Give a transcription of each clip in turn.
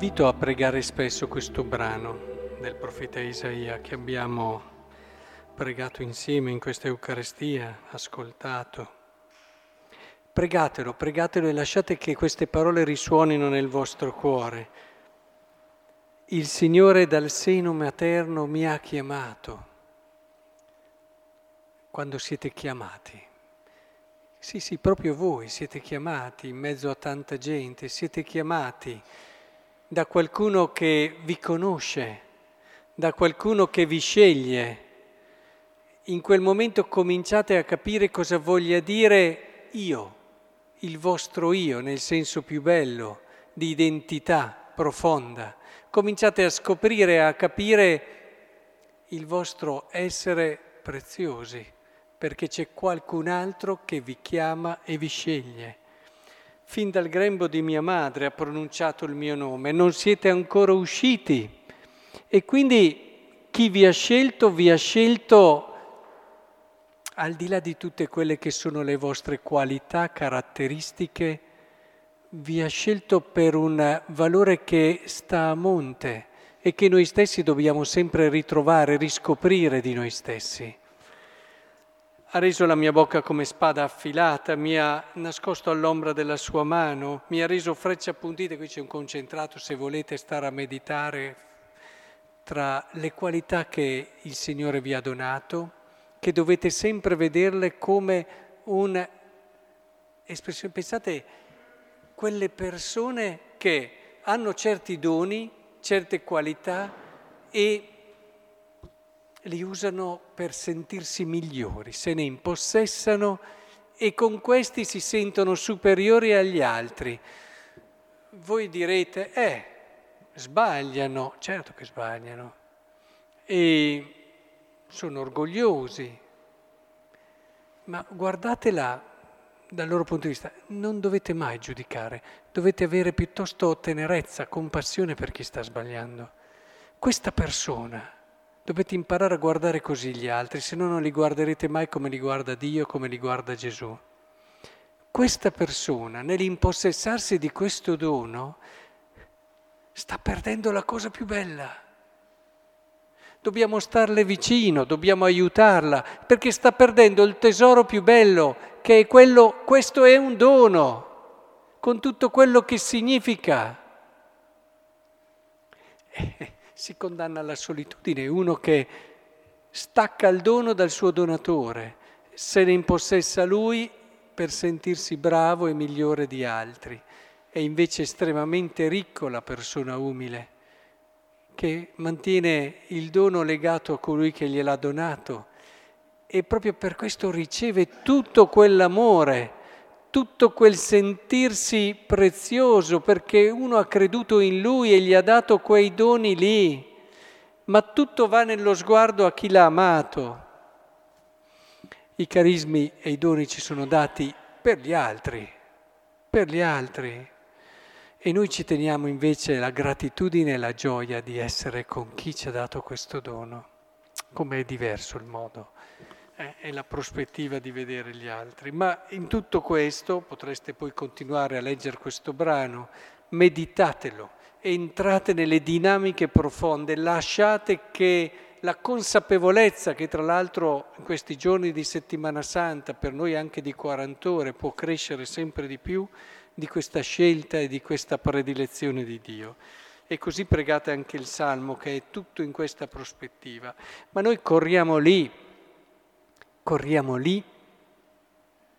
Vi invito a pregare spesso questo brano del profeta Isaia che abbiamo pregato insieme in questa Eucaristia, ascoltato. Pregatelo, pregatelo e lasciate che queste parole risuonino nel vostro cuore. Il Signore dal seno materno mi ha chiamato. Quando siete chiamati. Sì, sì, proprio voi siete chiamati in mezzo a tanta gente, siete chiamati da qualcuno che vi conosce, da qualcuno che vi sceglie. In quel momento cominciate a capire cosa voglia dire io, il vostro io nel senso più bello, di identità profonda. Cominciate a scoprire, a capire il vostro essere preziosi, perché c'è qualcun altro che vi chiama e vi sceglie. Fin dal grembo di mia madre ha pronunciato il mio nome, non siete ancora usciti. E quindi chi vi ha scelto, vi ha scelto al di là di tutte quelle che sono le vostre qualità, caratteristiche, vi ha scelto per un valore che sta a monte e che noi stessi dobbiamo sempre ritrovare, riscoprire di noi stessi ha reso la mia bocca come spada affilata, mi ha nascosto all'ombra della sua mano, mi ha reso frecce appuntite, qui c'è un concentrato se volete stare a meditare tra le qualità che il Signore vi ha donato, che dovete sempre vederle come un'espressione. Pensate, quelle persone che hanno certi doni, certe qualità e li usano per sentirsi migliori, se ne impossessano e con questi si sentono superiori agli altri. Voi direte, eh, sbagliano, certo che sbagliano, e sono orgogliosi, ma guardatela dal loro punto di vista, non dovete mai giudicare, dovete avere piuttosto tenerezza, compassione per chi sta sbagliando. Questa persona Dovete imparare a guardare così gli altri, se no non li guarderete mai come li guarda Dio, come li guarda Gesù. Questa persona, nell'impossessarsi di questo dono, sta perdendo la cosa più bella. Dobbiamo starle vicino, dobbiamo aiutarla, perché sta perdendo il tesoro più bello, che è quello, questo è un dono, con tutto quello che significa si condanna alla solitudine, uno che stacca il dono dal suo donatore, se ne impossessa lui per sentirsi bravo e migliore di altri. È invece estremamente ricco la persona umile, che mantiene il dono legato a colui che gliel'ha donato e proprio per questo riceve tutto quell'amore tutto quel sentirsi prezioso perché uno ha creduto in lui e gli ha dato quei doni lì, ma tutto va nello sguardo a chi l'ha amato. I carismi e i doni ci sono dati per gli altri, per gli altri. E noi ci teniamo invece la gratitudine e la gioia di essere con chi ci ha dato questo dono. Com'è diverso il modo è la prospettiva di vedere gli altri. Ma in tutto questo potreste poi continuare a leggere questo brano, meditatelo, entrate nelle dinamiche profonde, lasciate che la consapevolezza che tra l'altro in questi giorni di settimana santa, per noi anche di 40 ore, può crescere sempre di più, di questa scelta e di questa predilezione di Dio. E così pregate anche il Salmo che è tutto in questa prospettiva. Ma noi corriamo lì, corriamo lì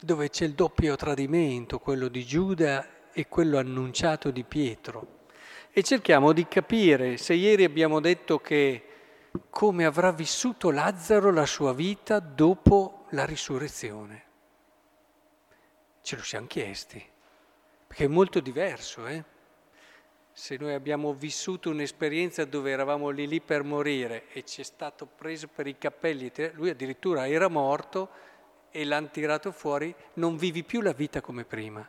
dove c'è il doppio tradimento, quello di Giuda e quello annunciato di Pietro. E cerchiamo di capire se ieri abbiamo detto che come avrà vissuto Lazzaro la sua vita dopo la risurrezione. Ce lo siamo chiesti, perché è molto diverso, eh? Se noi abbiamo vissuto un'esperienza dove eravamo lì lì per morire e ci è stato preso per i capelli, lui addirittura era morto e l'hanno tirato fuori, non vivi più la vita come prima.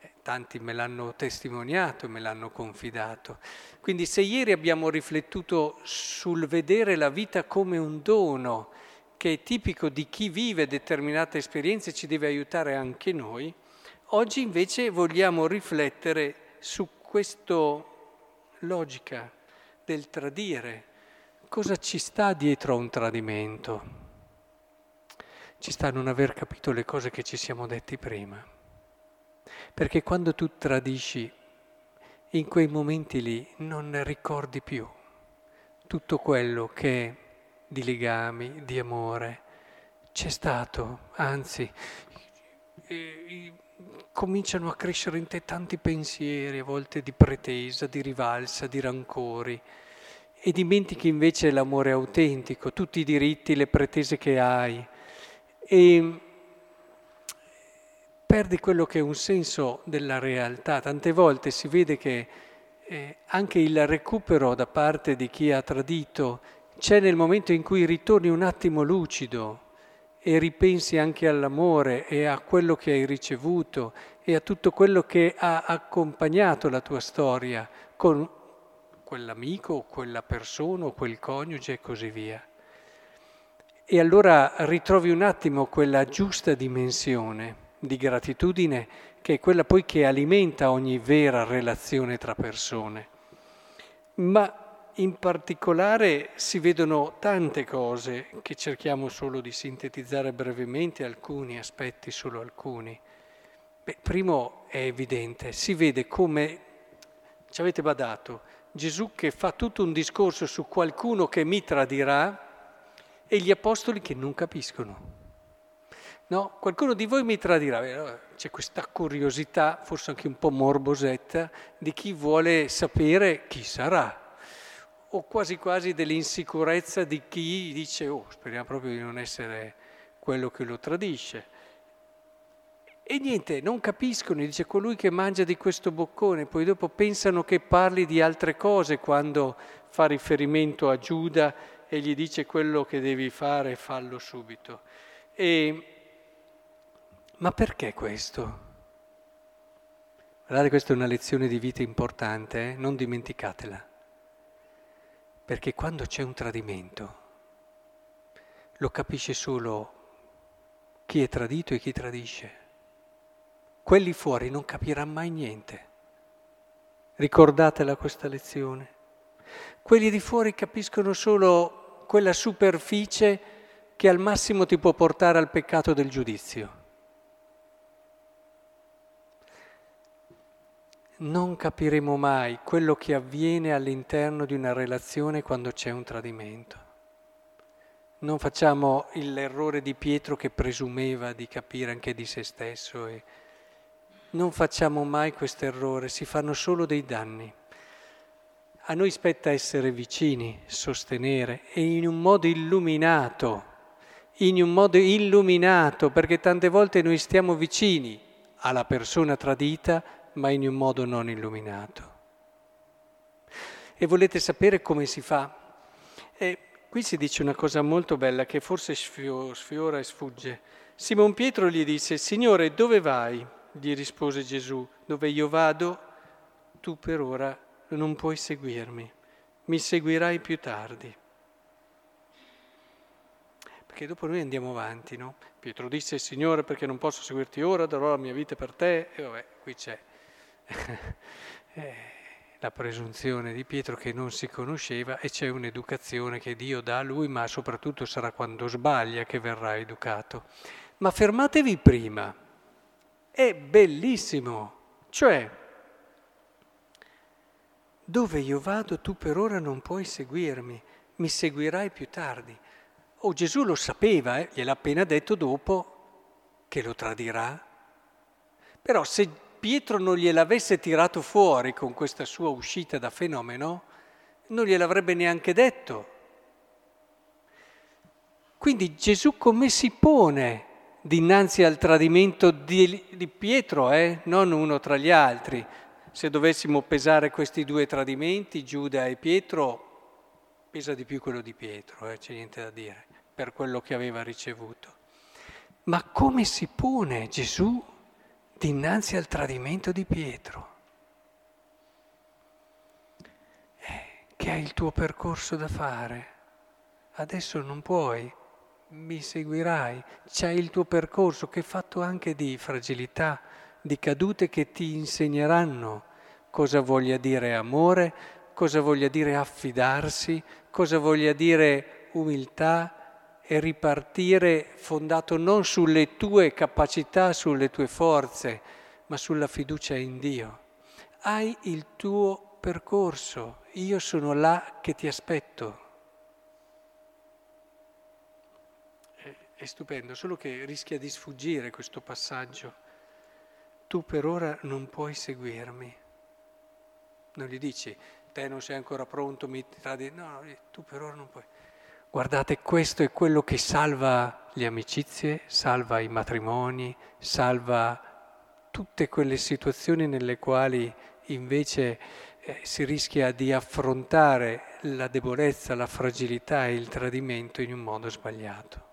Eh, tanti me l'hanno testimoniato, me l'hanno confidato. Quindi se ieri abbiamo riflettuto sul vedere la vita come un dono, che è tipico di chi vive determinate esperienze, ci deve aiutare anche noi, oggi invece vogliamo riflettere su questo logica del tradire. Cosa ci sta dietro a un tradimento? Ci sta a non aver capito le cose che ci siamo detti prima. Perché quando tu tradisci, in quei momenti lì non ricordi più tutto quello che di legami, di amore c'è stato, anzi, cominciano a crescere in te tanti pensieri, a volte di pretesa, di rivalsa, di rancori, e dimentichi invece l'amore autentico, tutti i diritti, le pretese che hai, e perdi quello che è un senso della realtà. Tante volte si vede che eh, anche il recupero da parte di chi ha tradito c'è nel momento in cui ritorni un attimo lucido e ripensi anche all'amore e a quello che hai ricevuto e a tutto quello che ha accompagnato la tua storia con quell'amico quella persona quel coniuge e così via. E allora ritrovi un attimo quella giusta dimensione di gratitudine che è quella poi che alimenta ogni vera relazione tra persone. Ma in particolare si vedono tante cose che cerchiamo solo di sintetizzare brevemente, alcuni aspetti, solo alcuni. Beh, primo è evidente, si vede come, ci avete badato, Gesù che fa tutto un discorso su qualcuno che mi tradirà e gli apostoli che non capiscono. No, qualcuno di voi mi tradirà. C'è questa curiosità, forse anche un po' morbosetta, di chi vuole sapere chi sarà o quasi quasi dell'insicurezza di chi dice oh speriamo proprio di non essere quello che lo tradisce. E niente, non capiscono, dice colui che mangia di questo boccone, poi dopo pensano che parli di altre cose quando fa riferimento a Giuda e gli dice quello che devi fare, fallo subito. E, ma perché questo? Guardate, questa è una lezione di vita importante, eh? non dimenticatela. Perché quando c'è un tradimento lo capisce solo chi è tradito e chi tradisce. Quelli fuori non capirà mai niente. Ricordatela questa lezione. Quelli di fuori capiscono solo quella superficie che al massimo ti può portare al peccato del giudizio. Non capiremo mai quello che avviene all'interno di una relazione quando c'è un tradimento. Non facciamo l'errore di Pietro che presumeva di capire anche di se stesso e non facciamo mai questo errore, si fanno solo dei danni. A noi spetta essere vicini, sostenere e in un modo illuminato, in un modo illuminato, perché tante volte noi stiamo vicini alla persona tradita ma in un modo non illuminato. E volete sapere come si fa? E qui si dice una cosa molto bella che forse sfiora e sfugge. Simon Pietro gli disse, Signore, dove vai? Gli rispose Gesù, dove io vado, tu per ora non puoi seguirmi, mi seguirai più tardi. Perché dopo noi andiamo avanti, no? Pietro disse, Signore, perché non posso seguirti ora, darò la mia vita per te, e vabbè, qui c'è Eh, la presunzione di Pietro che non si conosceva e c'è un'educazione che Dio dà a lui, ma soprattutto sarà quando sbaglia che verrà educato. Ma fermatevi prima, è bellissimo, cioè dove io vado tu per ora non puoi seguirmi, mi seguirai più tardi. Oh Gesù lo sapeva, eh? gliel'ha appena detto dopo che lo tradirà. Però se Pietro non gliel'avesse tirato fuori con questa sua uscita da fenomeno, non gliel'avrebbe neanche detto. Quindi Gesù come si pone dinanzi al tradimento di, di Pietro, eh? non uno tra gli altri? Se dovessimo pesare questi due tradimenti, Giuda e Pietro, pesa di più quello di Pietro, eh? c'è niente da dire, per quello che aveva ricevuto. Ma come si pone Gesù dinanzi al tradimento di Pietro, eh, che hai il tuo percorso da fare. Adesso non puoi, mi seguirai, c'hai il tuo percorso che è fatto anche di fragilità, di cadute che ti insegneranno cosa voglia dire amore, cosa voglia dire affidarsi, cosa voglia dire umiltà e ripartire fondato non sulle tue capacità, sulle tue forze, ma sulla fiducia in Dio. Hai il tuo percorso, io sono là che ti aspetto. È stupendo, solo che rischia di sfuggire questo passaggio. Tu per ora non puoi seguirmi. Non gli dici, te non sei ancora pronto, mi tradi. No, no, tu per ora non puoi. Guardate, questo è quello che salva le amicizie, salva i matrimoni, salva tutte quelle situazioni nelle quali invece eh, si rischia di affrontare la debolezza, la fragilità e il tradimento in un modo sbagliato.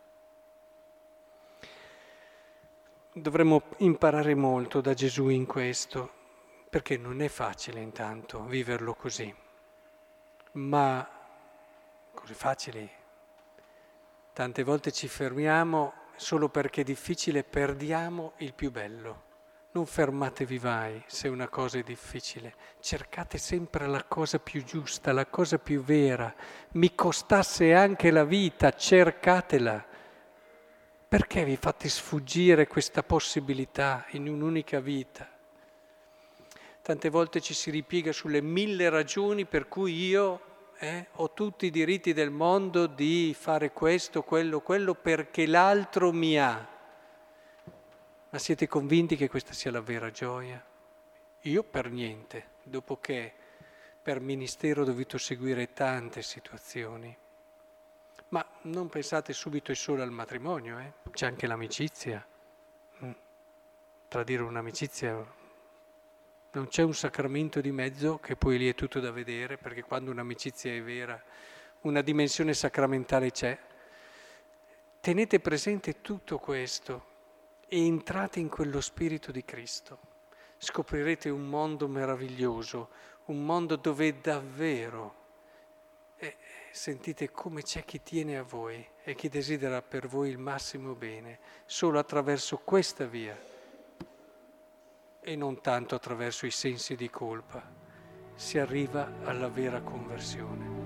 Dovremmo imparare molto da Gesù in questo, perché non è facile intanto viverlo così, ma così facile. Tante volte ci fermiamo solo perché è difficile, perdiamo il più bello. Non fermatevi mai se una cosa è difficile, cercate sempre la cosa più giusta, la cosa più vera. Mi costasse anche la vita, cercatela perché vi fate sfuggire questa possibilità in un'unica vita? Tante volte ci si ripiega sulle mille ragioni per cui io eh, ho tutti i diritti del mondo di fare questo, quello, quello, perché l'altro mi ha. Ma siete convinti che questa sia la vera gioia? Io per niente, dopo che per ministero ho dovuto seguire tante situazioni. Ma non pensate subito e solo al matrimonio, eh? c'è anche l'amicizia. Mm. Tradire un'amicizia non c'è un sacramento di mezzo che poi lì è tutto da vedere, perché quando un'amicizia è vera, una dimensione sacramentale c'è. Tenete presente tutto questo e entrate in quello spirito di Cristo. Scoprirete un mondo meraviglioso, un mondo dove davvero eh, sentite come c'è chi tiene a voi e chi desidera per voi il massimo bene, solo attraverso questa via e non tanto attraverso i sensi di colpa si arriva alla vera conversione.